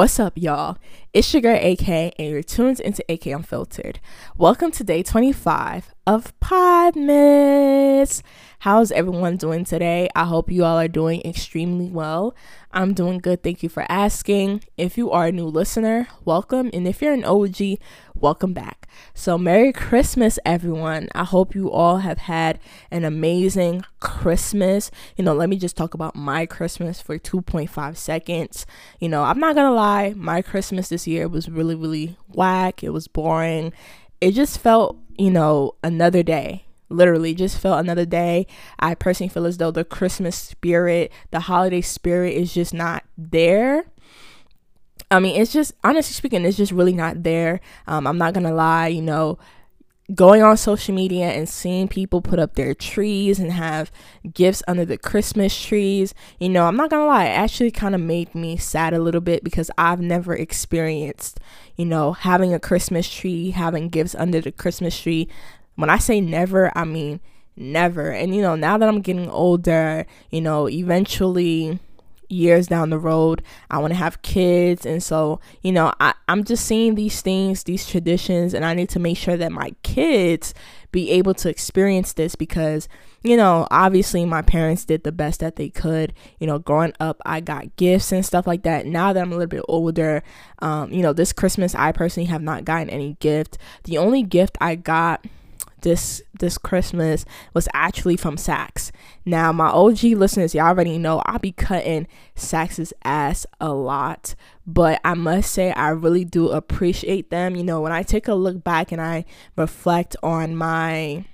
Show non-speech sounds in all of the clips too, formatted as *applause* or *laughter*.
What's up, y'all? It's your girl AK, and you're tuned into AK Unfiltered. Welcome to day 25 of Podmas. How's everyone doing today? I hope you all are doing extremely well. I'm doing good. Thank you for asking. If you are a new listener, welcome. And if you're an OG, welcome back. So, Merry Christmas, everyone. I hope you all have had an amazing Christmas. You know, let me just talk about my Christmas for 2.5 seconds. You know, I'm not gonna lie, my Christmas this year was really, really whack. It was boring. It just felt, you know, another day literally just felt another day. I personally feel as though the Christmas spirit, the holiday spirit is just not there. I mean, it's just honestly speaking, it's just really not there. Um, I'm not gonna lie, you know, going on social media and seeing people put up their trees and have gifts under the Christmas trees, you know, I'm not gonna lie, it actually kind of made me sad a little bit because I've never experienced, you know, having a Christmas tree, having gifts under the Christmas tree. When I say never, I mean never. And, you know, now that I'm getting older, you know, eventually years down the road. I want to have kids and so you know I, i'm just seeing these things these traditions and i need to make sure that my kids be able to experience this because you know obviously my parents did the best that they could. You know growing up i got gifts and stuff like that. Now that i'm a little bit older um, you know this christmas i personally have not gotten any gift. The only gift i got this this Christmas was actually from Saks. Now, my OG listeners, y'all already know I'll be cutting Saks's ass a lot, but I must say I really do appreciate them. You know, when I take a look back and I reflect on my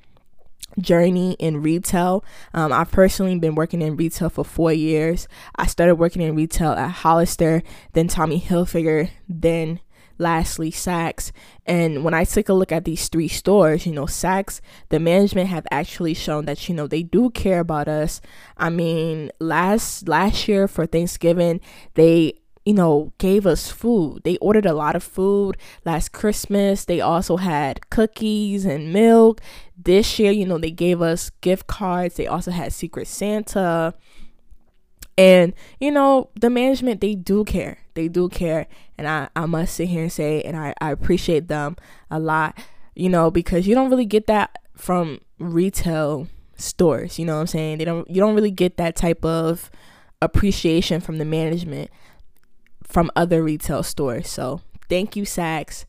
journey in retail. Um, I've personally been working in retail for four years. I started working in retail at Hollister, then Tommy Hilfiger, then lastly Saks. And when I take a look at these three stores, you know, Saks, the management have actually shown that you know they do care about us. I mean, last last year for Thanksgiving, they you know, gave us food. They ordered a lot of food last Christmas. They also had cookies and milk. This year, you know, they gave us gift cards. They also had Secret Santa. And, you know, the management, they do care. They do care. And I, I must sit here and say, and I, I appreciate them a lot, you know, because you don't really get that from retail stores. You know what I'm saying? They don't, you don't really get that type of appreciation from the management from other retail stores. So thank you, Saks.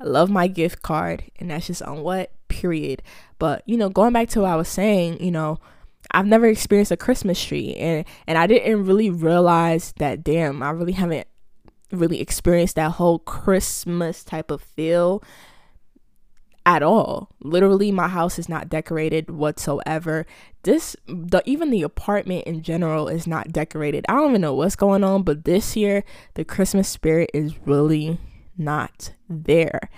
I love my gift card. And that's just on what? Period. But, you know, going back to what I was saying, you know, I've never experienced a Christmas tree and and I didn't really realize that damn, I really haven't really experienced that whole Christmas type of feel at all. Literally my house is not decorated whatsoever. This the even the apartment in general is not decorated. I don't even know what's going on, but this year the Christmas spirit is really not there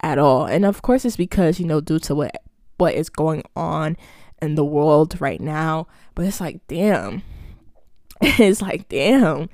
at all. And of course it's because, you know, due to what what is going on in the world right now. But it's like, damn. *laughs* it's like, damn.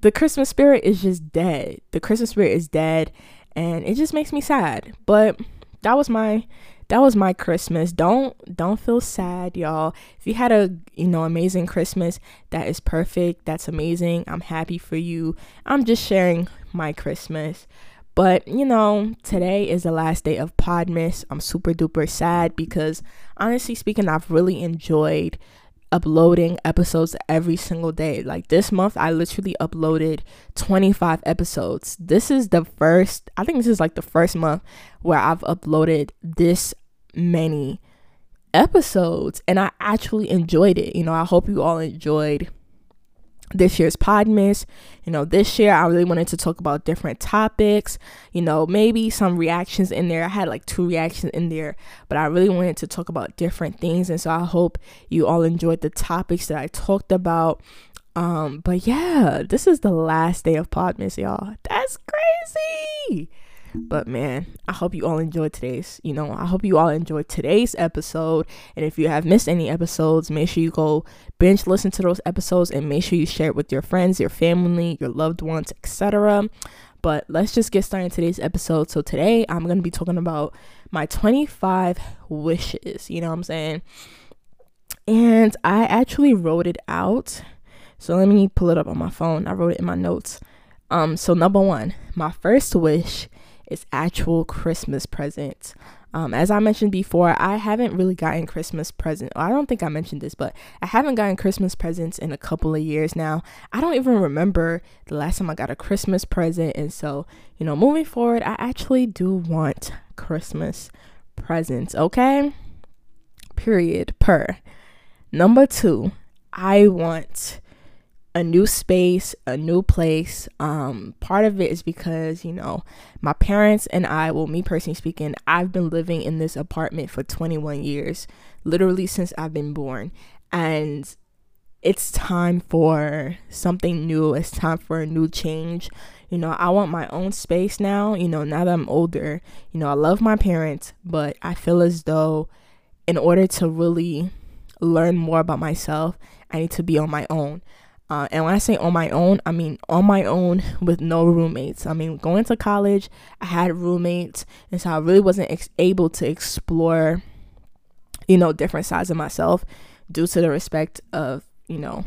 The Christmas spirit is just dead. The Christmas spirit is dead and it just makes me sad. But that was my that was my Christmas. Don't don't feel sad, y'all. If you had a, you know, amazing Christmas, that is perfect. That's amazing. I'm happy for you. I'm just sharing my Christmas. But, you know, today is the last day of Podmas. I'm super duper sad because, honestly speaking, I've really enjoyed uploading episodes every single day. Like this month, I literally uploaded 25 episodes. This is the first, I think this is like the first month where I've uploaded this many episodes and I actually enjoyed it. You know, I hope you all enjoyed this year's Podmas. You know, this year I really wanted to talk about different topics, you know, maybe some reactions in there. I had like two reactions in there, but I really wanted to talk about different things. And so I hope you all enjoyed the topics that I talked about. Um, but yeah, this is the last day of Podmas, y'all. That's crazy. But man, I hope you all enjoyed today's, you know, I hope you all enjoyed today's episode. And if you have missed any episodes, make sure you go binge listen to those episodes and make sure you share it with your friends, your family, your loved ones, etc. But let's just get started today's episode. So today I'm going to be talking about my 25 wishes, you know what I'm saying? And I actually wrote it out. So let me pull it up on my phone. I wrote it in my notes. Um, so number one, my first wish is actual Christmas presents. Um, as I mentioned before, I haven't really gotten Christmas presents. I don't think I mentioned this, but I haven't gotten Christmas presents in a couple of years now. I don't even remember the last time I got a Christmas present. And so, you know, moving forward, I actually do want Christmas presents, okay? Period. Per. Number two, I want a new space, a new place. Um, part of it is because, you know, my parents and I, well, me personally speaking, I've been living in this apartment for 21 years, literally since I've been born. And it's time for something new. It's time for a new change. You know, I want my own space now. You know, now that I'm older, you know, I love my parents, but I feel as though in order to really learn more about myself, I need to be on my own. Uh, and when I say on my own, I mean on my own with no roommates. I mean, going to college, I had roommates, and so I really wasn't ex- able to explore, you know, different sides of myself due to the respect of, you know,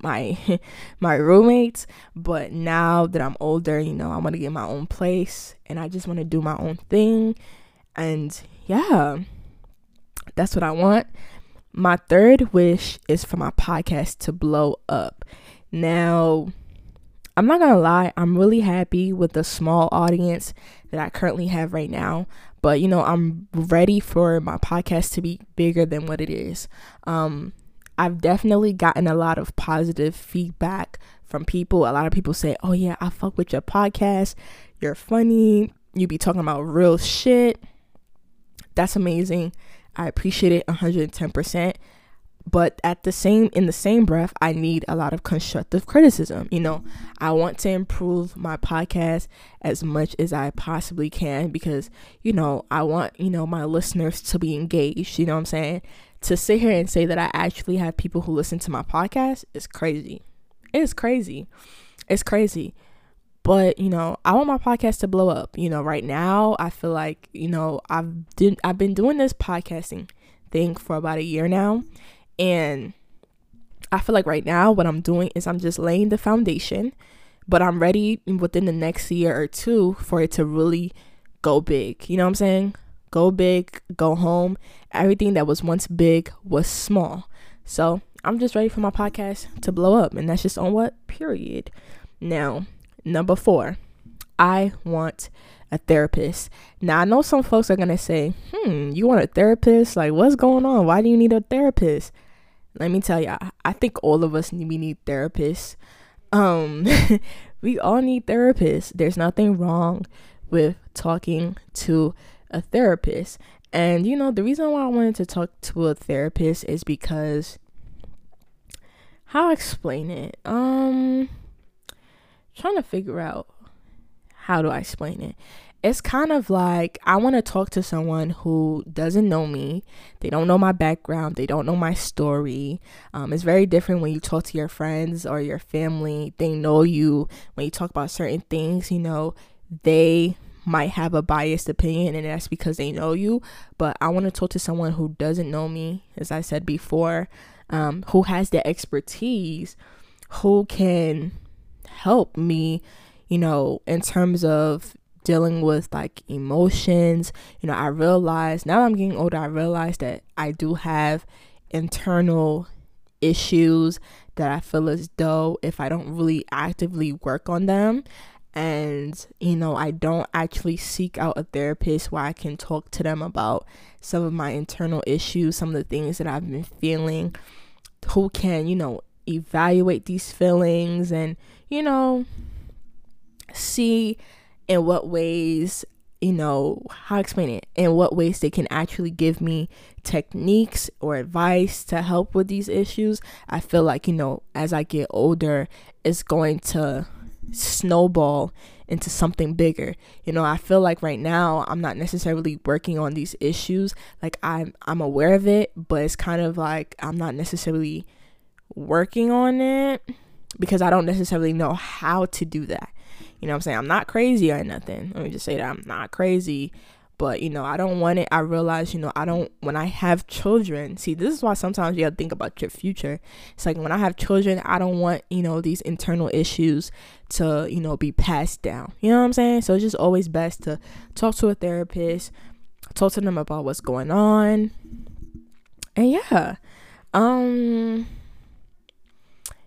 my *laughs* my roommates. But now that I'm older, you know, I want to get my own place, and I just want to do my own thing, and yeah, that's what I want. My third wish is for my podcast to blow up. Now, I'm not gonna lie, I'm really happy with the small audience that I currently have right now. But you know, I'm ready for my podcast to be bigger than what it is. Um, I've definitely gotten a lot of positive feedback from people. A lot of people say, Oh yeah, I fuck with your podcast. You're funny. You be talking about real shit. That's amazing. I appreciate it 110%. But at the same in the same breath, I need a lot of constructive criticism. You know, I want to improve my podcast as much as I possibly can because, you know, I want, you know, my listeners to be engaged, you know what I'm saying? To sit here and say that I actually have people who listen to my podcast is crazy. It's crazy. It's crazy but you know i want my podcast to blow up. You know right now i feel like you know i've did i've been doing this podcasting thing for about a year now. And i feel like right now what i'm doing is i'm just laying the foundation but i'm ready within the next year or two for it to really go big. You know what i'm saying? Go big go home. Everything that was once big was small. So i'm just ready for my podcast to blow up and that's just on what period. Now Number four, I want a therapist. Now, I know some folks are going to say, hmm, you want a therapist? Like, what's going on? Why do you need a therapist? Let me tell you, I think all of us need, we need therapists. Um, *laughs* we all need therapists. There's nothing wrong with talking to a therapist. And, you know, the reason why I wanted to talk to a therapist is because, how I explain it? Um, trying to figure out how do I explain it. It's kind of like I want to talk to someone who doesn't know me. They don't know my background. They don't know my story. Um, it's very different when you talk to your friends or your family. They know you. When you talk about certain things, you know, they might have a biased opinion and that's because they know you. But I want to talk to someone who doesn't know me, as I said before, um, who has the expertise, who can help me, you know, in terms of dealing with like emotions. You know, I realize now I'm getting older, I realize that I do have internal issues that I feel as though if I don't really actively work on them and you know, I don't actually seek out a therapist where I can talk to them about some of my internal issues, some of the things that I've been feeling, who can, you know, evaluate these feelings and, you know, see in what ways, you know, how to explain it, in what ways they can actually give me techniques or advice to help with these issues. I feel like, you know, as I get older, it's going to snowball into something bigger. You know, I feel like right now I'm not necessarily working on these issues. Like I'm I'm aware of it, but it's kind of like I'm not necessarily working on it because I don't necessarily know how to do that. You know I'm saying? I'm not crazy or nothing. Let me just say that I'm not crazy, but you know i don't want it. I realize you know i don't when i have children see this is why sometimes you have to think about your future. It's like when i have children i don't want you know these internal issues to you know be passed down. You know what i'm saying? So it's just always best to talk to a therapist talk to them about what's going on. And yeah. Um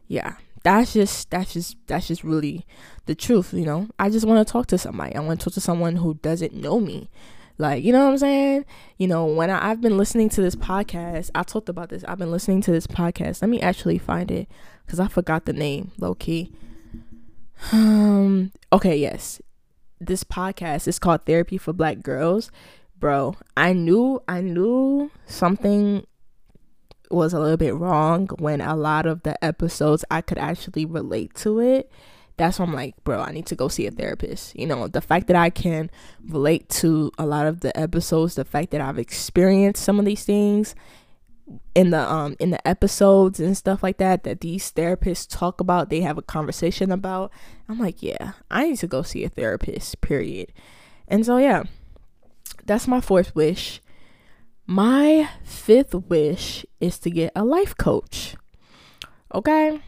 yeah that's just that's just that's just really the truth you know? I just want to talk to somebody. I want to talk to someone who doesn't know me. Like you know what i'm saying? You know when I, i've been listening to this podcast i talked about this. I've been listening to this podcast. Let me actually find it because i forgot the name low key um okay yes. This podcast is called therapy for black girls. Bro i knew i knew something was a little bit wrong when a lot of the episodes I could actually relate to it. That's why I'm like, bro, I need to go see a therapist. You know, the fact that I can relate to a lot of the episodes, the fact that I've experienced some of these things in the um in the episodes and stuff like that that these therapists talk about, they have a conversation about. I'm like, yeah, I need to go see a therapist, period. And so yeah, that's my fourth wish my fifth wish is to get a life coach. Okay?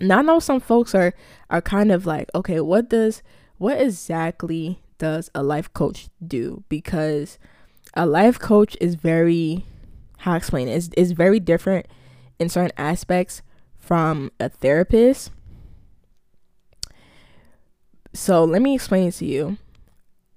Now I know some folks are are kind of like, okay, what does what exactly does a life coach do? Because a life coach is very how I explain it is is very different in certain aspects from a therapist. So let me explain it to you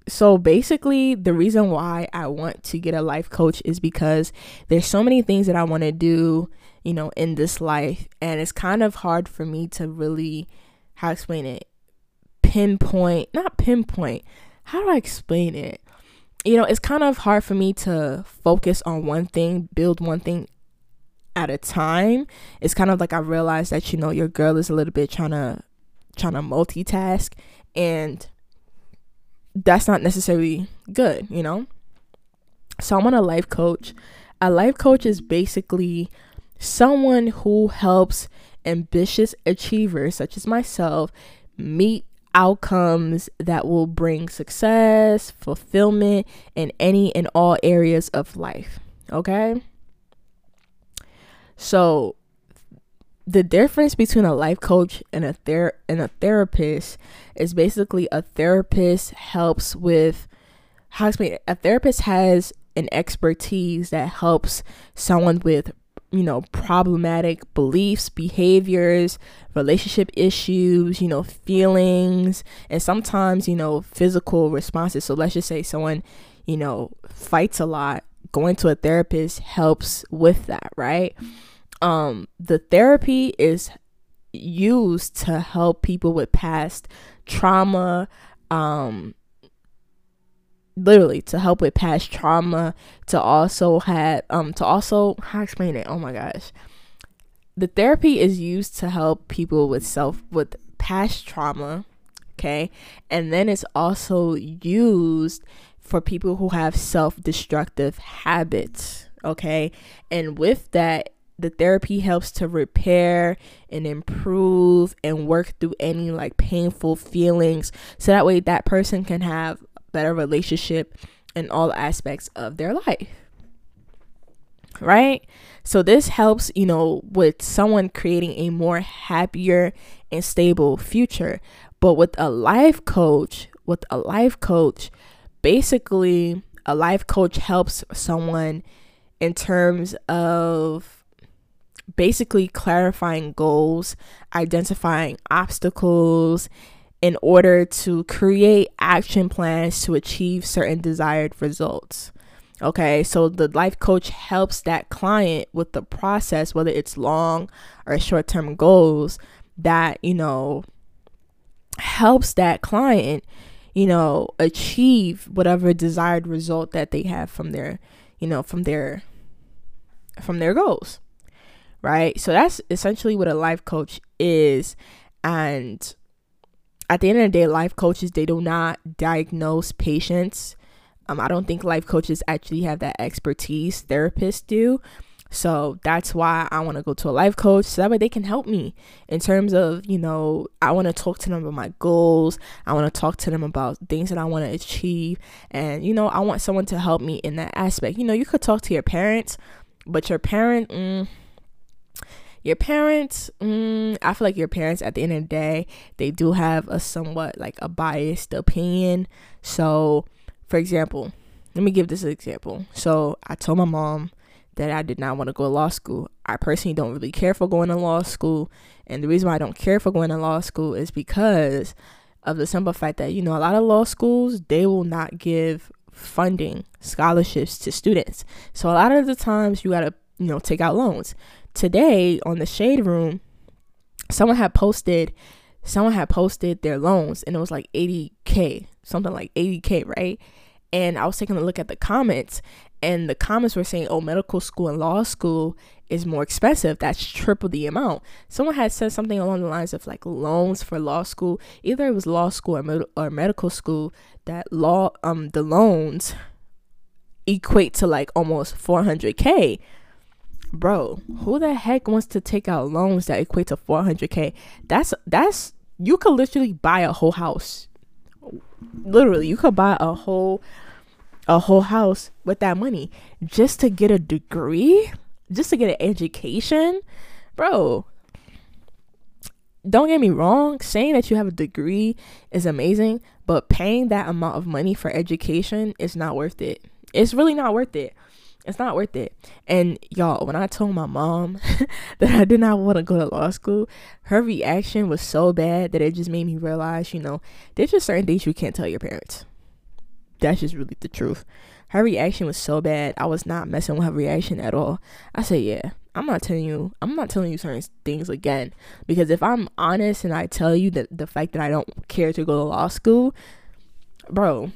so basically the reason why I want to get a life coach is because there's so many things that I want to do, you know, in this life and it's kind of hard for me to really how to explain it pinpoint, not pinpoint. How do I explain it? You know, it's kind of hard for me to focus on one thing, build one thing at a time. It's kind of like I realized that you know your girl is a little bit trying to trying to multitask and that's not necessarily good, you know? So I'm on a life coach. A life coach is basically someone who helps ambitious achievers such as myself meet outcomes that will bring success, fulfillment in any and all areas of life. Okay? So the difference between a life coach and a ther- and a therapist is basically a therapist helps with how to explain it. A therapist has an expertise that helps someone with you know problematic beliefs behaviors relationship issues you know feelings and sometimes you know physical responses so let's just say someone you know fights a lot going to a therapist helps with that right um the therapy is used to help people with past trauma um literally to help with past trauma to also have um to also how explain it? Oh my gosh. The therapy is used to help people with self with past trauma okay? And then it's also used for people who have self-destructive habits okay? And with that the therapy helps to repair and improve and work through any like painful feelings. So that way that person can have better relationship in all aspects of their life. Right? So this helps you know with someone creating a more happier and stable future. But with a life coach with a life coach basically a life coach helps someone in terms of basically clarifying goals, identifying obstacles in order to create action plans to achieve certain desired results. Okay, so the life coach helps that client with the process, whether it's long or short term goals, that, you know, helps that client, you know, achieve whatever desired result that they have from their, you know, from their from their goals right? So that's essentially what a life coach is. And at the end of the day, life coaches, they do not diagnose patients. Um, I don't think life coaches actually have that expertise, therapists do. So that's why I want to go to a life coach so that way they can help me in terms of, you know, I want to talk to them about my goals. I want to talk to them about things that I want to achieve. And, you know, I want someone to help me in that aspect. You know, you could talk to your parents, but your parent, mm, your parents, mm, I feel like your parents at the end of the day, they do have a somewhat like a biased opinion. So, for example, let me give this example. So, I told my mom that I did not want to go to law school. I personally don't really care for going to law school. And the reason why I don't care for going to law school is because of the simple fact that, you know, a lot of law schools, they will not give funding scholarships to students. So a lot of the times you got to, you know, take out loans. Today on the Shade Room, someone had posted someone had posted their loans and it was like 80k, something like 80k, right? And I was taking a look at the comments and the comments were saying, "Oh, medical school and law school is more expensive. That's triple the amount." Someone had said something along the lines of like loans for law school. Either it was law school or, med- or medical school that law um the loans equate to like almost 400k. Bro, who the heck wants to take out loans that equate to 400k? That's that's you could literally buy a whole house. Literally, you could buy a whole a whole house with that money just to get a degree, just to get an education, bro. Don't get me wrong, saying that you have a degree is amazing, but paying that amount of money for education is not worth it. It's really not worth it. It's not worth it. And y'all, when I told my mom *laughs* that I did not want to go to law school, her reaction was so bad that it just made me realize, you know, there's just certain things you can't tell your parents that's just really the truth. Her reaction was so bad. I was not messing with her reaction at all. I said, yeah, I'm not telling you. I'm not telling you certain things again because if I'm honest and I tell you that the fact that I don't care to go to law school, bro,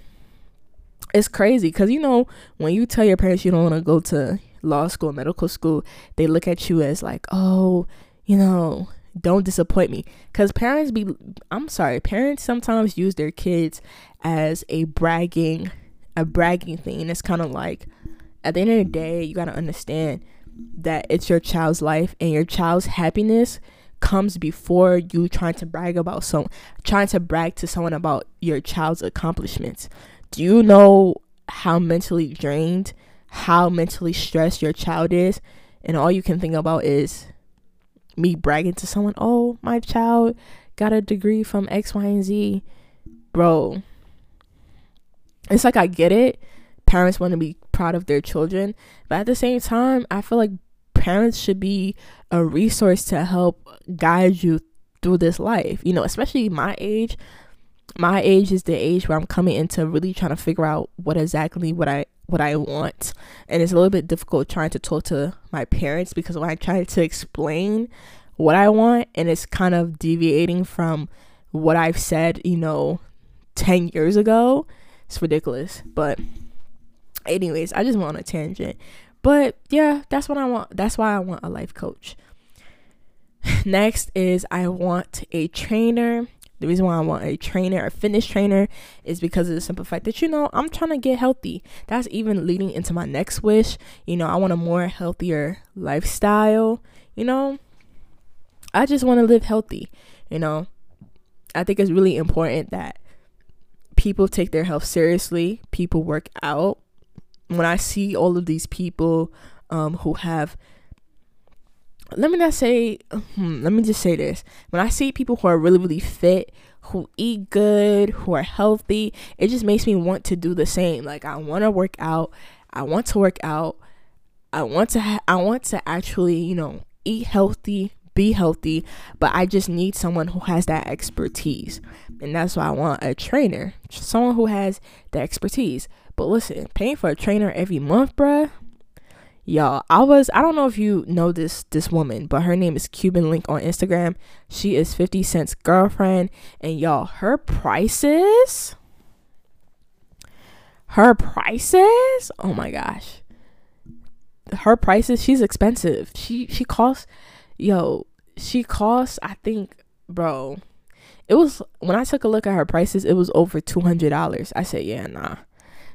it's crazy because you know when you tell your parents you don't want to go to law school, medical school, they look at you as like, oh, you know, don't disappoint me. Because parents be i'm sorry parents sometimes use their kids as a bragging a bragging thing and it's kind of like at the end of the day you got to understand that it's your child's life and your child's happiness comes before you trying to brag about some trying to brag to someone about your child's accomplishments do you know how mentally drained how mentally stressed your child is and all you can think about is me bragging to someone, oh, my child got a degree from X, Y, and Z. Bro, it's like I get it. Parents want to be proud of their children, but at the same time, I feel like parents should be a resource to help guide you through this life. You know, especially my age. My age is the age where I'm coming into really trying to figure out what exactly what I what I want. And it's a little bit difficult trying to talk to my parents because when I try to explain what I want and it's kind of deviating from what I've said, you know, 10 years ago, it's ridiculous. But anyways, I just went on a tangent. But yeah, that's what I want. That's why I want a life coach. *sighs* Next is I want a trainer the reason why I want a trainer, a fitness trainer, is because of the simple fact that, you know, I'm trying to get healthy. That's even leading into my next wish. You know, I want a more healthier lifestyle. You know, I just want to live healthy. You know, I think it's really important that people take their health seriously, people work out. When I see all of these people um, who have let me not say hmm, let me just say this. When i see people who are really really fit who eat good who are healthy it just makes me want to do the same. Like i want to work out. I want to work out. I want to ha- i want to actually you know eat healthy be healthy but i just need someone who has that expertise. And that's why i want a trainer. Someone who has the expertise. But listen paying for a trainer every month bruh y'all i was i don't know if you know this this woman but her name is cuban link on instagram. She is 50 cent's girlfriend. And y'all her prices? Her prices? Oh my gosh. Her prices she's expensive. She she costs yo she costs i think bro it was when i took a look at her prices it was over $200 i said yeah nah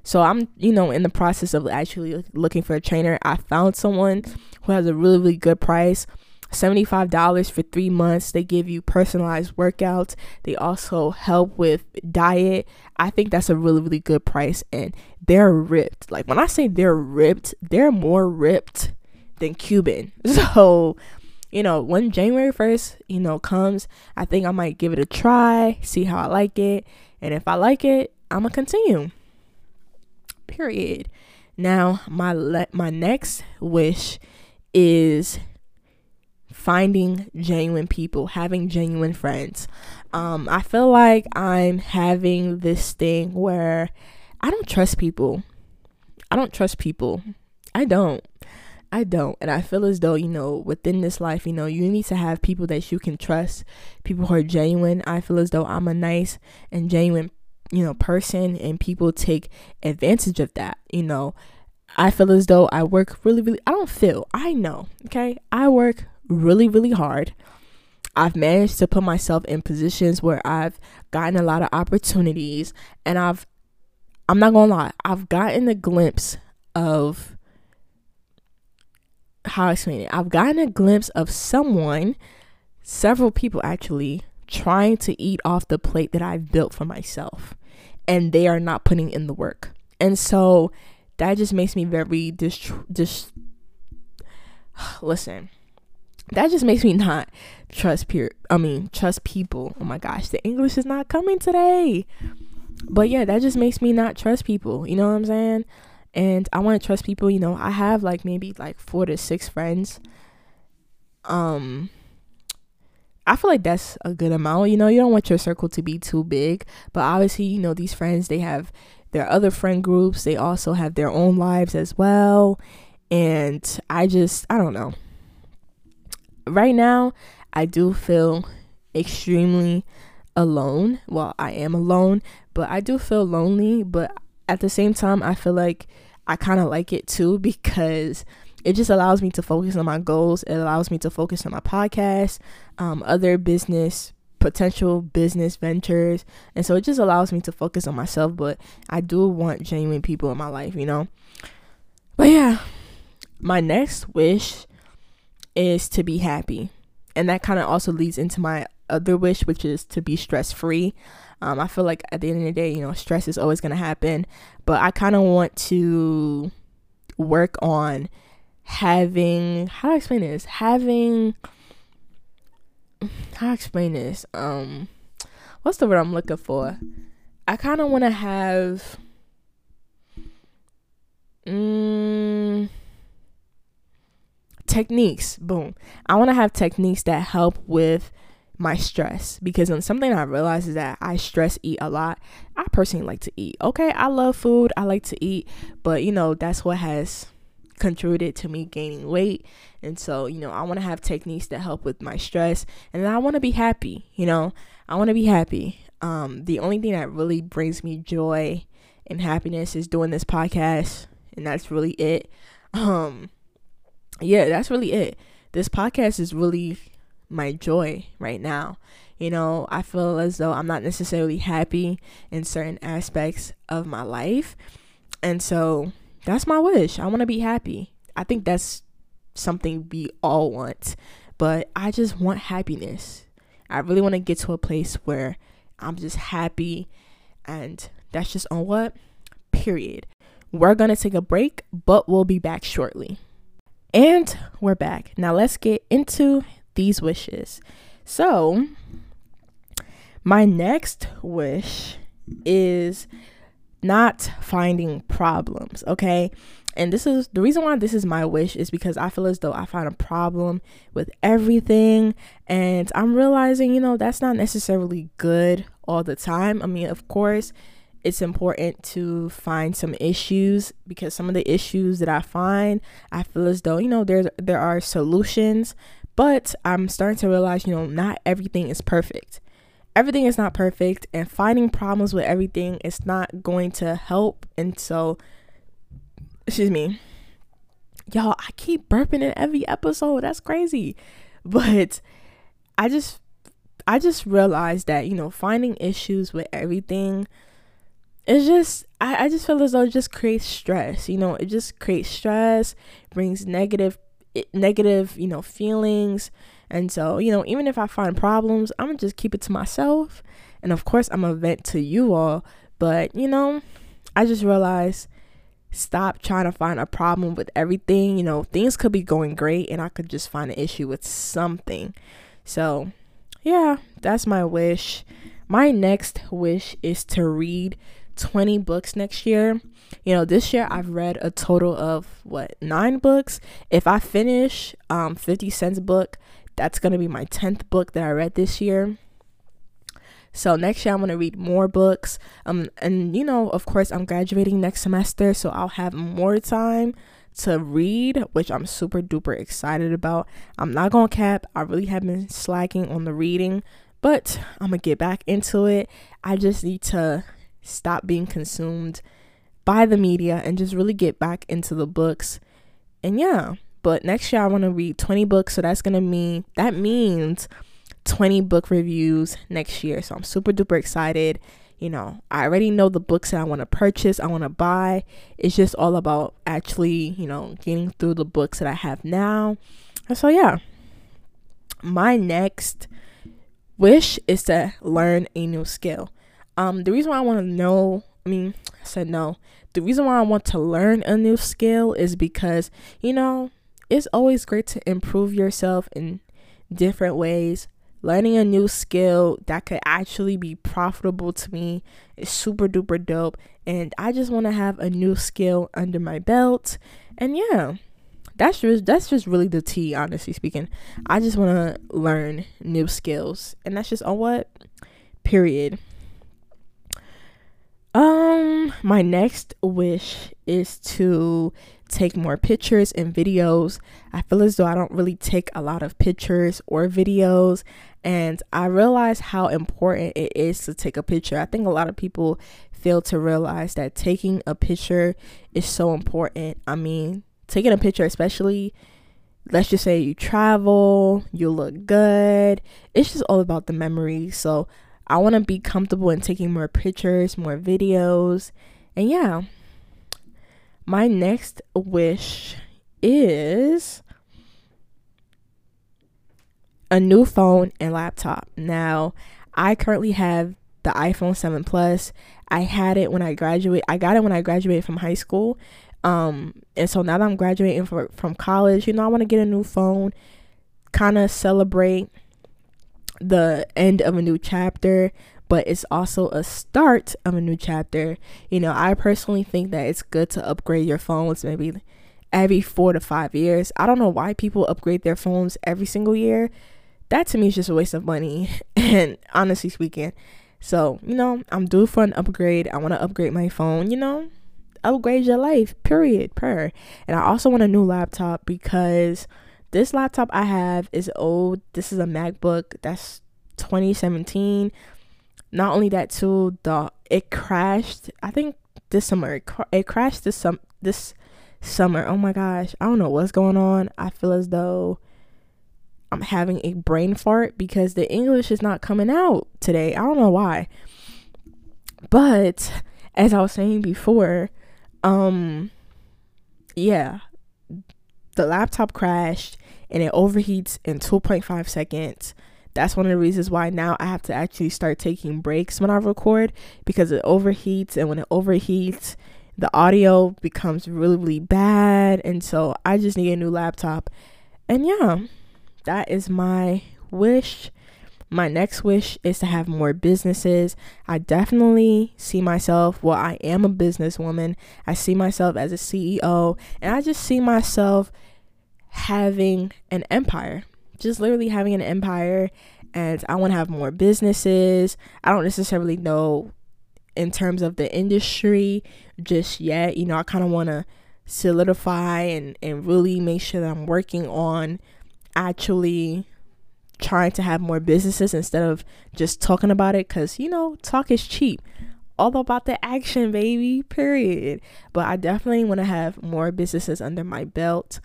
So I'm, you know, in the process of actually looking for a trainer. I found someone who has a really, really good price. $75 for three months. They give you personalized workouts. They also help with diet. I think that's a really, really good price. And they're ripped. Like when I say they're ripped, they're more ripped than Cuban. *laughs* So, you know, when January 1st, you know, comes, I think I might give it a try, see how I like it. And if I like it, I'm going to continue. Period. Now, my le- my next wish is finding genuine people, having genuine friends. Um, I feel like I'm having this thing where I don't trust people. I don't trust people. I don't. I don't. And I feel as though, you know, within this life, you know, you need to have people that you can trust, people who are genuine. I feel as though I'm a nice and genuine, you know, person and people take advantage of that, you know. I feel as though I work really, really, I don't feel, I know, okay? I work really, really hard. I've managed to put myself in positions where I've gotten a lot of opportunities and I've I'm not gonna lie, I've gotten a glimpse of how I explain it. I've gotten a glimpse of someone, several people actually, trying to eat off the plate that I've built for myself. And they are not putting in the work. And so that just makes me very dis dis *sighs* listen. That just makes me not trust peer I mean trust people. Oh my gosh, the English is not coming today but yeah, that just makes me not trust people. You know what I'm saying? And I want to trust people. You know, I have like maybe like four to six friends. Um, I feel like that's a good amount. You know, you don't want your circle to be too big, but obviously, you know, these friends they have their other friend groups. They also have their own lives as well. And I just, I don't know. Right now, I do feel extremely alone. Well, I am alone, but I do feel lonely. But at the same time, I feel like I kind of like it too *laughs* because it just allows me to focus on my goals. It allows me to focus on my podcast, um, other business, potential business ventures. And so it just allows me to focus on myself. But I do want genuine people in my life, you know? But yeah, my next wish is to be happy. And that kind of also leads into my other wish, which is to be stress free. Um, I feel like at the end of the day, you know, stress is always going to happen, but I kind of want to work on having how do I explain this? Having how do I explain this? Um, what's the word I'm looking for? I kind of want to have. Mm, techniques boom i want to have techniques that help with my stress because something I realized is that I stress eat a lot. I personally like to eat. Okay, I love food. I like to eat, but you know, that's what has contributed to me gaining weight. And so, you know, I want to have techniques that help with my stress and I want to be happy, you know. I want to be happy. Um the only thing that really brings me joy and happiness is doing this podcast and that's really it. *laughs* Um yeah, that's really it. This podcast is really my joy right now. You know, I feel as though I'm not necessarily happy in certain aspects of my life. And so that's my wish. I want to be happy. I think that's something we all want. But I just want happiness. I really want to get to a place where I'm just happy. And that's just on what? Period. We're going to take a break, but we'll be back shortly. And we're back. Now let's get into these wishes. So, my next wish is not finding problems, okay? And this is the reason why this is my wish is because I feel as though I find a problem with everything. And I'm realizing, you know, that's not necessarily good all the time. I mean, of course, it's important to find some issues because some of the issues that I find, I feel as though, you know, there's there are solutions but I'm starting to realize, you know, not everything is perfect. Everything is not perfect, and finding problems with everything is not going to help. And so, excuse me, y'all, I keep burping in every episode. That's crazy. *laughs* But I just, I just realized that, you know, finding issues with everything it's just I, I just feel as though it just creates stress. You know, it just creates stress, brings negative negative, you know, feelings. And so, you know, even if I find problems, I'm gonna just keep it to myself. And of course I'm gonna vent to you all. But, you know, I just realized stop trying to find a problem with everything. You know, things could be going great and I could just find an issue with something. So yeah, that's my wish. My next wish is to read 20 books next year. You know, this year I've read a total of what, 9 books. If I finish um 50 Cent's book, that's going to be my 10th book that I read this year. So next year I'm going to read more books. Um and you know, of course, I'm graduating next semester, so I'll have more time to read, which I'm super duper excited about. I'm not going to cap. I really have been slacking on the reading, but I'm going to get back into it. I just need to stop being consumed by the media and just really get back into the books. And yeah, but next year I want to read 20 books, so that's going to mean that means 20 book reviews next year. So I'm super duper excited. You know, I already know the books that I want to purchase, I want to buy. It's just all about actually, you know, getting through the books that I have now. So yeah. My next wish is to learn a new skill. Um, the reason why I want to know, I mean, I said no. The reason why I want to learn a new skill is because, you know, it's always great to improve yourself in different ways. Learning a new skill that could actually be profitable to me is super duper dope. And I just want to have a new skill under my belt. And yeah, that's just that's just really the tea, honestly speaking. I just want to learn new skills. And that's just on what? Period. Um, my next wish is to take more pictures and videos. I feel as though I don't really take a lot of pictures or videos, and I realize how important it is to take a picture. I think a lot of people fail to realize that taking a picture is so important. I mean, taking a picture, especially let's just say you travel, you look good. It's just all about the memories. So I want to be comfortable in taking more pictures, more videos. And yeah, my next wish is a new phone and laptop. Now, I currently have the iPhone 7 Plus. I had it when I graduated. I got it when I graduated from high school. Um, and so now that I'm graduating for, from college, you know, I want to get a new phone, kind of celebrate the end of a new chapter, but it's also a start of a new chapter. You know, I personally think that it's good to upgrade your phones maybe every four to five years. I don't know why people upgrade their phones every single year. That to me is just a waste of money, *laughs* and honestly speaking. So, you know, I'm due for an upgrade. I want to upgrade my phone, you know, upgrade your life, period, per. And I also want a new laptop because this laptop I have is old. This is a MacBook that's 2017. Not only that, too, the it crashed. I think this summer it, cr- it crashed this sum this summer. Oh my gosh, I don't know what's going on. I feel as though I'm having a brain fart because the English is not coming out today. I don't know why. But as I was saying before, um yeah, the laptop crashed and it overheats in 2.5 seconds. That's one of the reasons why now I have to actually start taking breaks when I record because it overheats and when it overheats, the audio becomes really, really bad. And so I just need a new laptop. And yeah, that is my wish. My next wish is to have more businesses. I definitely see myself, well, I am a businesswoman. I see myself as a CEO, and I just see myself having an empire, just literally having an empire. And I want to have more businesses. I don't necessarily know in terms of the industry just yet. You know, I kind of want to solidify and, and really make sure that I'm working on actually trying to have more businesses instead of just talking about it because, you know, talk is cheap. All about the action, baby, period. But I definitely want to have more businesses under my belt.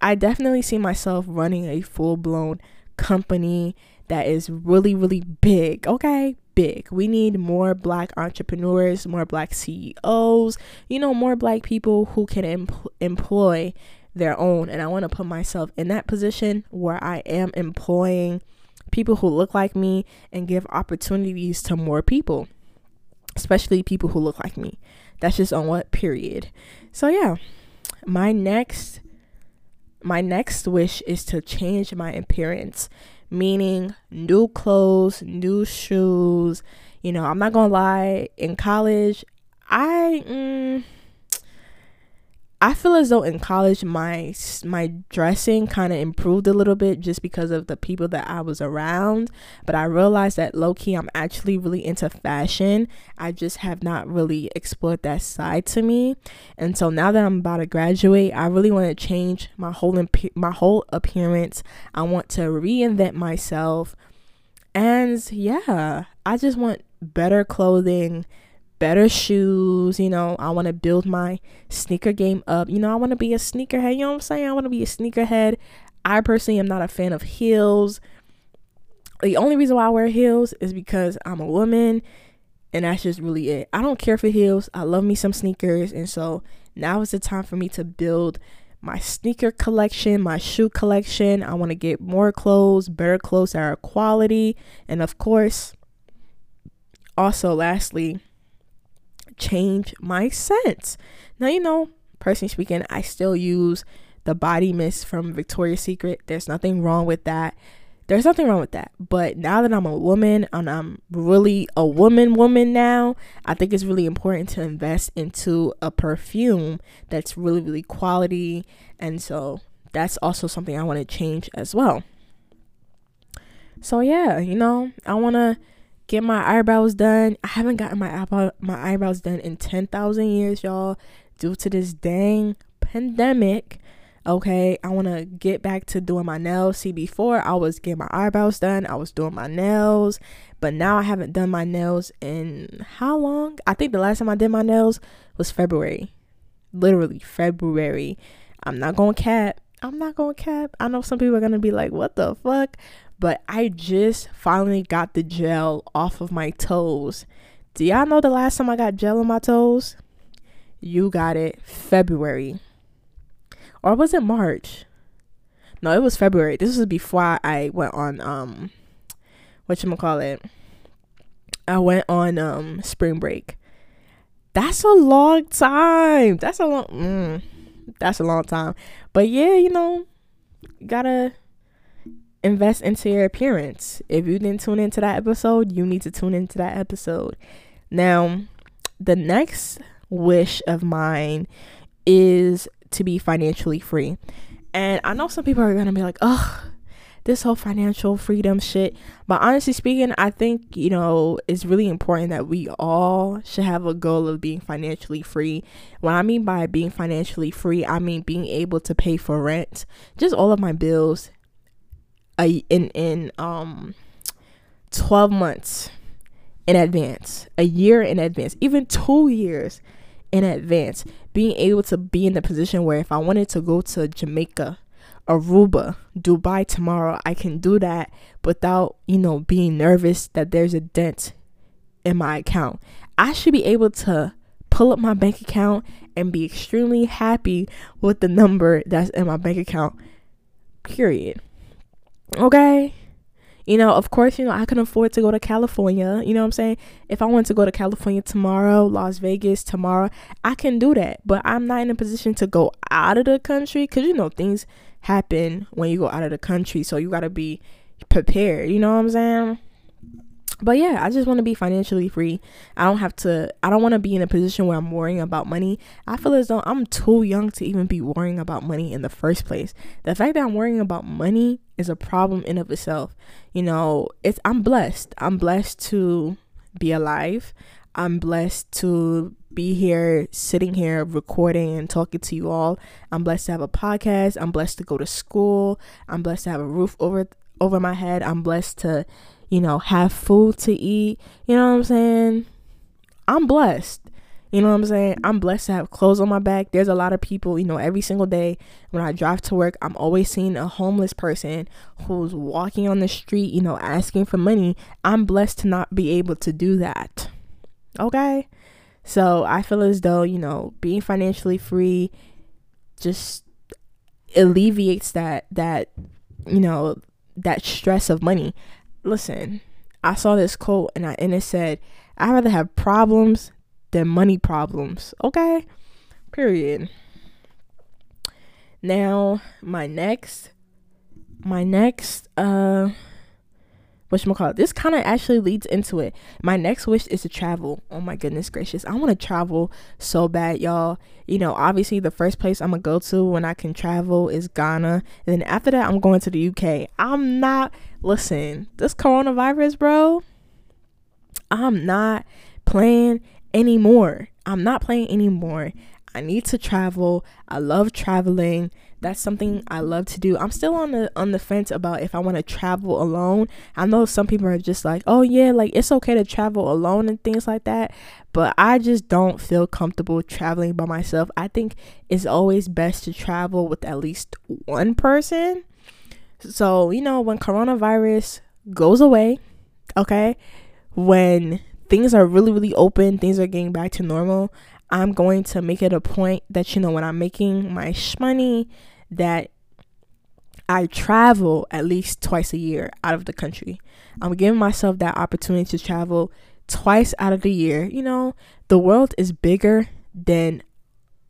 I definitely see myself running a full blown company that is really, really big. Okay, big. We need more black entrepreneurs, more black CEOs, you know, more black people who can em- employ their own. And I want to put myself in that position where I am employing people who look like me and give opportunities to more people, especially people who look like me. That's just on what period. So yeah, my next my next wish is to change my appearance, meaning new clothes, new shoes. You know, I'm not gonna lie, in college, I mm, I feel as though in college my my dressing kind of improved a little bit just because of the people that I was around, but I realized that low key I'm actually really into fashion. I just have not really explored that side to me. And so now that I'm about to graduate, I really want to change my whole imp- my whole appearance. I want to reinvent myself. And yeah, I just want better clothing better shoes. You know, I want to build my sneaker game up. You know, I want to be a sneakerhead. You know what I'm saying? I want to be a sneakerhead. I personally am not a fan of heels. The only reason why I wear heels is because I'm a woman and that's just really it. I don't care for heels. I love me some sneakers. And so now is the time for me to build my sneaker collection, my shoe collection. I want to get more clothes, better clothes that are quality. And of course, also, lastly, change my scent. Now, you know, personally speaking, I still use the body mist from Victoria's Secret. There's nothing wrong with that. There's nothing wrong with that. But now that I'm a woman and I'm really a woman woman now, I think it's really important to invest into a perfume that's really really quality and so that's also something I want to change as well. So yeah, you know, I want to get my eyebrows done. I haven't gotten my eyebrow my eyebrows done in 10,000 years, y'all, due to this dang pandemic. Okay, I want to get back to doing my nails. See, before I was getting my eyebrows done, I was doing my nails, but now I haven't done my nails in how long? I think the last time I did my nails was February. Literally February. I'm not going to cap. I'm not going to cap. I know some people are going to be like, "What the fuck?" But I just finally got the gel off of my toes. Do y'all know the last time I got gel on my toes? You got it February. Or was it March? No, it was February. This was before I went on um what you call it? I went on um spring break. That's a long time. That's a long mm, that's a long time. But yeah, you know, gotta invest into your appearance. If you didn't tune into that episode, you need to tune into that episode. Now, the next wish of mine is to be financially free. And I know some people are going to be like, "Ugh, this whole financial freedom shit." But honestly speaking, I think, you know, it's really important that we all should have a goal of being financially free. What I mean by being financially free, I mean being able to pay for rent, just all of my bills, a in in um 12 months in advance, a year in advance, even 2 years in advance, being able to be in the position where if I wanted to go to Jamaica, Aruba, Dubai tomorrow, I can do that without, you know, being nervous that there's a dent in my account. I should be able to pull up my bank account and be extremely happy with the number that's in my bank account. Period. Okay. You know, of course, you know, I can afford to go to California. You know what I'm saying? If I want to go to California tomorrow, Las Vegas tomorrow, I can do that. But I'm not in a position to go out of the country because, you know, things happen when you go out of the country. So you got to be prepared. You know what I'm saying? But yeah, I just want to be financially free. I don't have to, I don't want to be in a position where I'm worrying about money. I feel as though I'm too young to even be worrying about money in the first place. The fact that I'm worrying about money is a problem in of itself. You know, it's, I'm blessed. I'm blessed to be alive. I'm blessed to be here, sitting here, recording and talking to you all. I'm blessed to have a podcast. I'm blessed to go to school. I'm blessed to have a roof over over my head. I'm blessed to you know, have food to eat. You know what I'm saying? I'm blessed. You know what I'm saying? I'm blessed to have clothes on my back. There's a lot of people, you know, every single day when I drive to work, I'm always seeing a homeless person who's walking on the street, you know, asking for money. I'm blessed to not be able to do that. Okay? So I feel as though, you know, being financially free just alleviates that that you know that stress of money. Listen, I saw this quote and I and it said, "I'd rather have problems than money problems." Okay, period. Now my next, my next uh which call it? This kind of actually leads into it. My next wish is to travel. Oh my goodness gracious. I want to travel so bad, y'all. You know, obviously the first place I'm going to go to when I can travel is Ghana. And then after that, I'm going to the UK. I'm not, listen, this coronavirus, bro, I'm not playing anymore. I'm not playing anymore. I need to travel. I love traveling. That's something I love to do. I'm still on the on the fence about if I want to travel alone. I know some people are just like, "Oh yeah, like it's okay to travel alone and things like that." But I just don't feel comfortable traveling by myself. I think it's always best to travel with at least one person. So, you know, when coronavirus goes away, okay? When things are really really open, things are getting back to normal, I'm going to make it a point that you know when I'm making my money that I travel at least twice a year out of the country. I'm giving myself that opportunity to travel twice out of the year. You know, the world is bigger than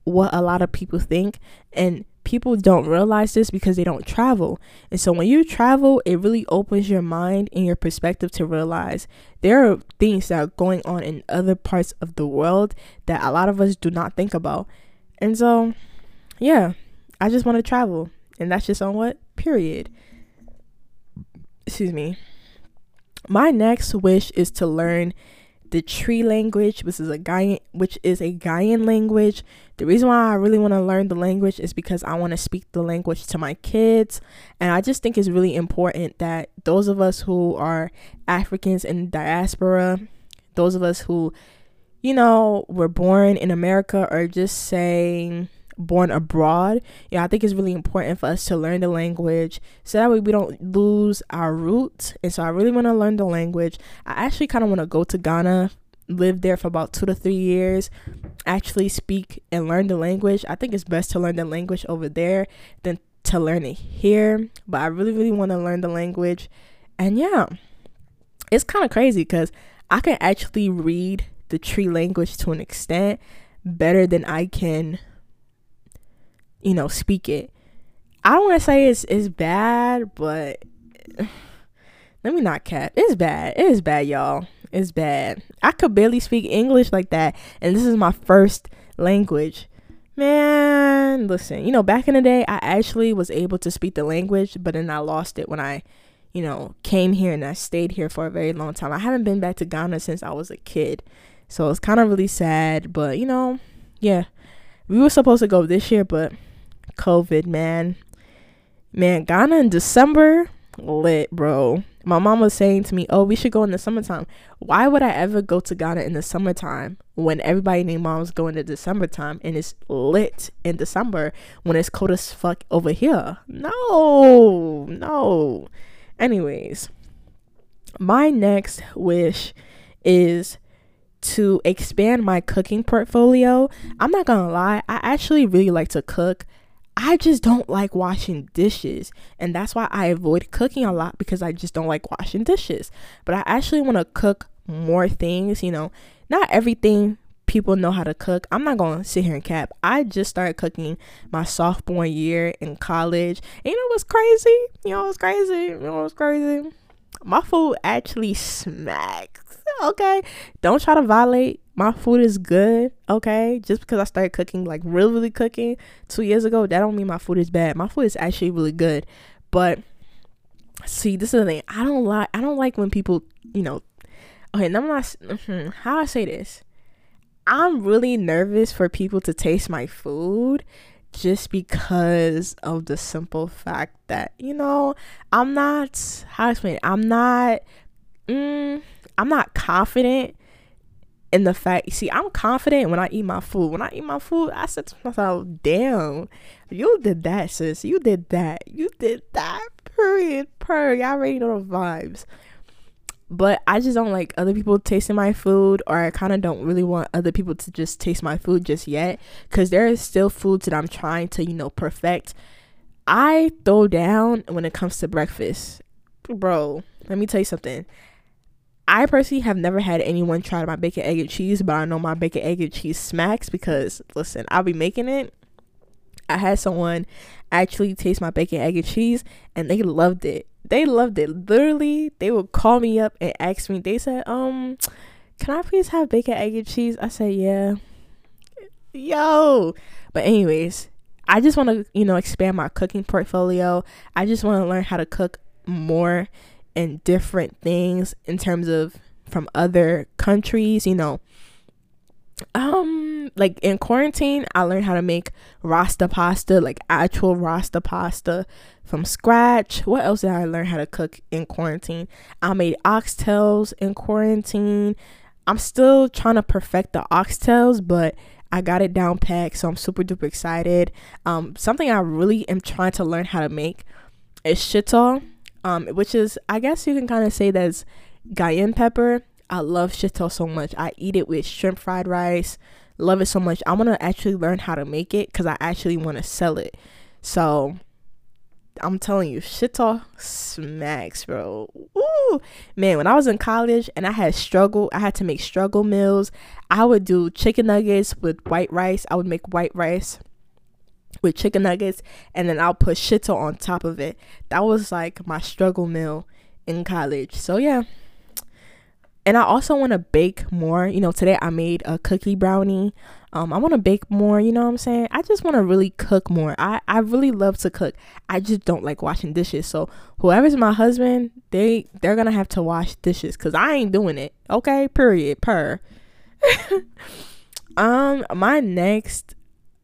what a lot of people think and people don't realize this because they don't travel. And so when you travel, it really opens your mind and your perspective to realize there are things that are going on in other parts of the world that a lot of us do not think about. And so, yeah, I just want to travel. And that's just on what? Period. Excuse me. My next wish is to learn the Twi language, which is a Ghanaian, which is a Ghanaian language. The reason why I really want to learn the language is because I want to speak the language to my kids, and I just think it's really important that those of us who are Africans in diaspora, those of us who, you know, were born in America, or just saying born abroad, yeah, I think it's really important for us to learn the language so that way we don't lose our roots. And so I really want to learn the language. I actually kind of want to go to Ghana, live there for about two to three years, actually speak and learn the language. I think it's best to learn the language over there than to learn it here. But I really, really want to learn the language. And yeah, it's kind of crazy because I can actually read the Twi language to an extent better than I can you know, speak it. I don't want to say it's it's bad, but *sighs* let me not cap. It's bad. It is bad, y'all. It's bad. I could barely speak English like that, and this is my first language. Man, listen, you know, back in the day, I actually was able to speak the language, but then I lost it when I, you know, came here and I stayed here for a very long time. I haven't been back to Ghana since I was a kid. So it's kind of really sad, but you know, yeah. We were supposed to go this year, but COVID, man. Man, Ghana in December, lit, bro. My mom was saying to me, Oh, we should go in the summertime. Why would I ever go to Ghana in the summertime when everybody named mom's going to December time and it's lit in December when it's cold as fuck over here? No, no. Anyways, my next wish is to expand my cooking portfolio. I'm not gonna lie, I actually really like to cook. I just don't like washing dishes. And that's why I avoid cooking a lot because I just don't like washing dishes. But I actually want to cook more things, you know, not everything people know how to cook. I'm not going to sit here and cap. I just started cooking my sophomore year in college. And you know what's crazy? You know what's crazy? You know what's crazy? My food actually smacks. Okay. Don't try to violate my food is good, okay? Just because I started cooking, like really, really cooking two years ago, that don't mean my food is bad. My food is actually really good. But see, this is the thing. I don't like I don't like when people, you know, okay, I'm not mm-hmm, how I say this. I'm really nervous for people to taste my food just because of the simple fact that, you know, I'm not how I explain it, I'm not mm, I'm not confident in the fact, see, I'm confident when I eat my food. When I eat my food, I said to myself, damn, you did that, sis. You did that. You did that. Period. Per. Y'all already know the vibes. But I just don't like other people tasting my food, or I kind of don't really want other people to just taste my food just yet. Because there is still foods that I'm trying to, you know, perfect. I throw down when it comes to breakfast. Bro, let me tell you something. I personally have never had anyone try my bacon, egg, and cheese, but I know my bacon, egg, and cheese smacks because listen, I'll be making it. I had someone actually taste my bacon, egg, and cheese, and they loved it. They loved it. Literally, they would call me up and ask me. They said, "Um, can I please have bacon, egg, and cheese?" I said, "Yeah." Yo, but anyways, I just want to you know expand my cooking portfolio. I just want to learn how to cook more and different things in terms of from other countries, you know. Um like in quarantine, I learned how to make rasta pasta, like actual rasta pasta from scratch. What else did I learn how to cook in quarantine? I made oxtails in quarantine. I'm still trying to perfect the oxtails, but I got it down packed, so I'm super duper excited. Um, something I really am trying to learn how to make is shito um, which is I guess you can kind of say that's cayenne pepper. I love shito so much. I eat it with shrimp fried rice. Love it so much. I want to actually learn how to make it because I actually want to sell it. So I'm telling you, shito smacks, bro. Ooh, man, when I was in college and I had struggle, I had to make struggle meals. I would do chicken nuggets with white rice. I would make white rice with chicken nuggets and then I'll put shito on top of it. That was like my struggle meal in college. So yeah. And I also want to bake more. You know, today I made a cookie brownie. Um, I want to bake more, you know what I'm saying? I just want to really cook more. I, I really love to cook. I just don't like washing dishes. So whoever's my husband, they they're gonna have to wash dishes because I ain't doing it. Okay, period. Per. *laughs* um, my next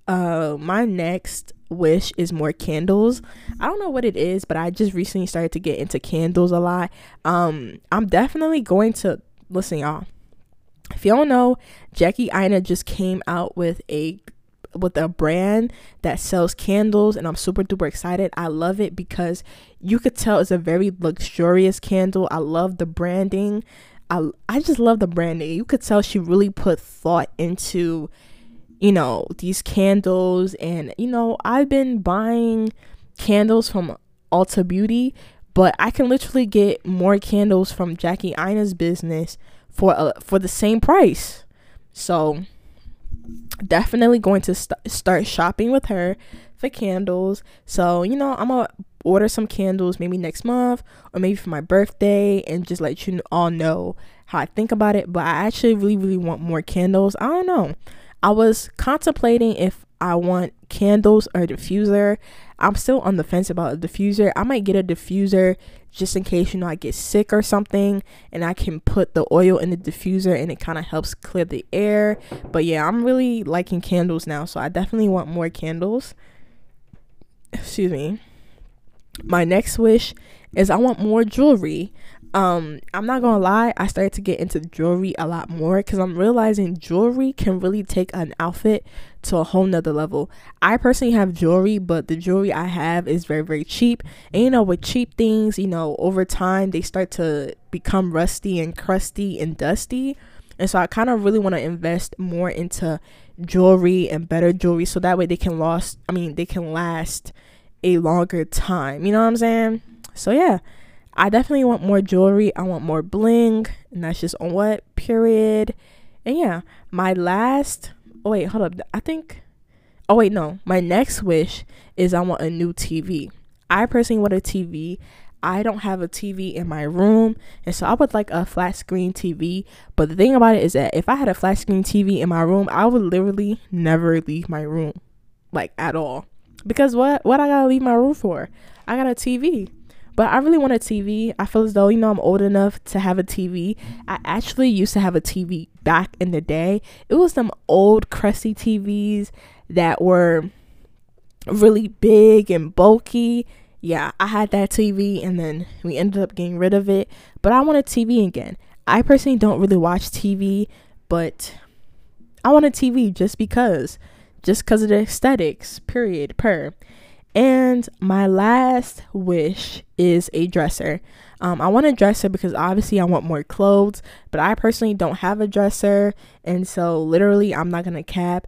uh my next wish is more candles. I don't know what it is, but I just recently started to get into candles a lot. Um I'm definitely going to listen y'all. If don't know, Jackie Aina just came out with a with a brand that sells candles and I'm super duper excited. I love it because you could tell it's a very luxurious candle. I love the branding. I I just love the branding. You could tell she really put thought into you know, these candles. And, you know, I've been buying candles from Ulta Beauty, but I can literally get more candles from Jackie Aina's business for uh, for the same price. So definitely going to st- start shopping with her for candles. So, you know, I'm going to order some candles maybe next month or maybe for my birthday and just let you all know how I think about it. But I actually really, really want more candles. I don't know. I was contemplating if I want candles or diffuser. I'm still on the fence about a diffuser. I might get a diffuser just in case you know I get sick or something and I can put the oil in the diffuser and it kind of helps clear the air. But yeah, I'm really liking candles now, so I definitely want more candles. Excuse me. My next wish is I want more jewelry um i'm not gonna lie i started to get into jewelry a lot more because i'm realizing jewelry can really take an outfit to a whole nother level. I personally have jewelry but the jewelry i have is very very cheap. And you know with cheap things you know over time they start to become rusty and crusty and dusty. And so i kind of really want to invest more into jewelry and better jewelry so that way they can last i mean they can last a longer time. You know what i'm saying? So yeah I definitely want more jewelry. I want more bling. And that's just on what? Period. And yeah, my last. Oh, wait, hold up. I think. Oh, wait, no. My next wish is I want a new TV. I personally want a TV. I don't have a TV in my room, and so I would like a flat screen TV. But the thing about it is that if I had a flat screen TV in my room, I would literally never leave my room, like at all. Because what what I gotta leave my room for? I got a TV. But I really want a TV. I feel as though, you know, I'm old enough to have a TV. I actually used to have a TV back in the day. It was some old crusty TVs that were really big and bulky. Yeah, I had that TV and then we ended up getting rid of it. But I want a TV again. I personally don't really watch TV but I want a TV just because, just because of the aesthetics, period, per. And my last wish is a dresser. Um, I want a dresser because obviously I want more clothes, but I personally don't have a dresser. And so, literally, I'm not going to cap.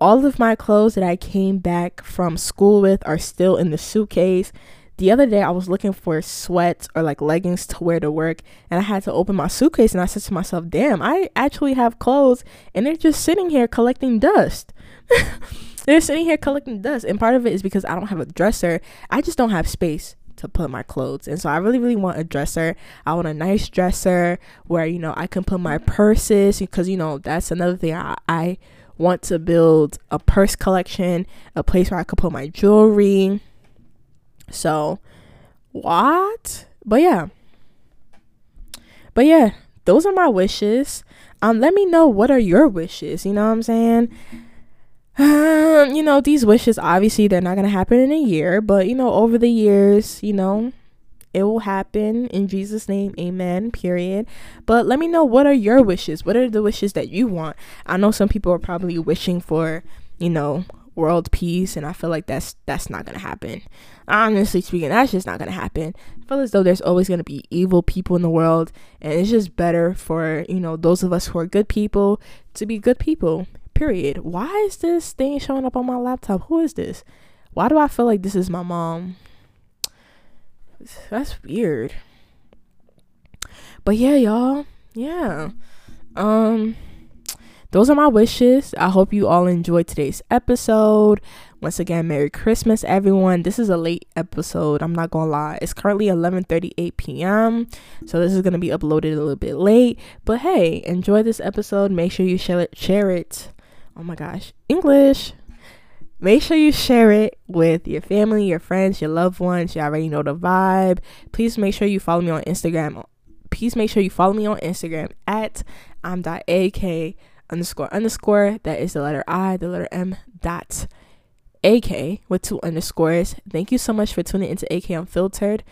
All of my clothes that I came back from school with are still in the suitcase. The other day, I was looking for sweats or like leggings to wear to work, and I had to open my suitcase and I said to myself, Damn, I actually have clothes and they're just sitting here collecting dust. *laughs* they're sitting here collecting dust. And part of it is because I don't have a dresser, I just don't have space to put my clothes. And so I really, really want a dresser. I want a nice dresser where, you know, I can put my purses because, you know, that's another thing I, I want to build a purse collection, a place where I could put my jewelry. So, what? But yeah. But yeah, those are my wishes. Um, let me know what are your wishes. You know what I'm saying? Um, *sighs* you know, these wishes obviously they're not gonna happen in a year, but you know, over the years, you know, it will happen in Jesus' name, amen, period. But let me know what are your wishes? What are the wishes that you want? I know some people are probably wishing for, you know, world peace, and I feel like that's that's not gonna happen. Honestly speaking, that's just not gonna happen. I feel as though there's always gonna be evil people in the world, and it's just better for, you know, those of us who are good people to be good people Period. Why is this thing showing up on my laptop? Who is this? Why do I feel like this is my mom? *sighs* That's weird. But yeah, y'all. Yeah. Um those are my wishes. I hope you all enjoyed today's episode. Once again, Merry Christmas, everyone. This is a late episode. I'm not gonna lie. It's currently 11:38 p.m. So this is gonna be uploaded a little bit late. But hey, enjoy this episode. Make sure you share it. Share it oh my gosh, English. Make sure you share it with your family, your friends, your loved ones. You already know the vibe. Please make sure you follow me on Instagram. Please make sure you follow me on Instagram at am.ak underscore underscore. That is the letter I, the letter M dot AK with two underscores. Thank you so much for tuning into AK Unfiltered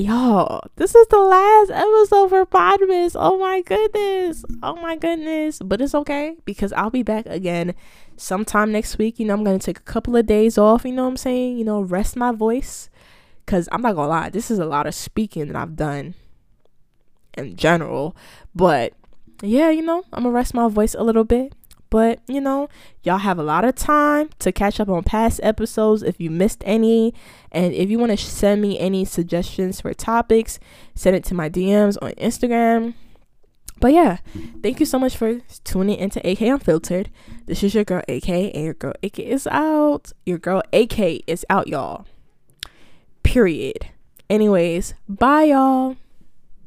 y'all, this is the last episode for Podmas. Oh my goodness. Oh my goodness. But it's okay because I'll be back again sometime next week. You know, I'm going to take a couple of days off. You know what I'm saying? You know, rest my voice. Because I'm not going to lie, this is a lot of speaking that I've done in general. But yeah, you know, I'm going to rest my voice a little bit. But, you know, y'all have a lot of time to catch up on past episodes if you missed any. And if you want to send me any suggestions for topics, send it to my DMs on Instagram. But yeah, thank you so much for tuning into AK Unfiltered. This is your girl AK, and your girl AK is out. Your girl AK is out, y'all. Period. Anyways, bye, y'all.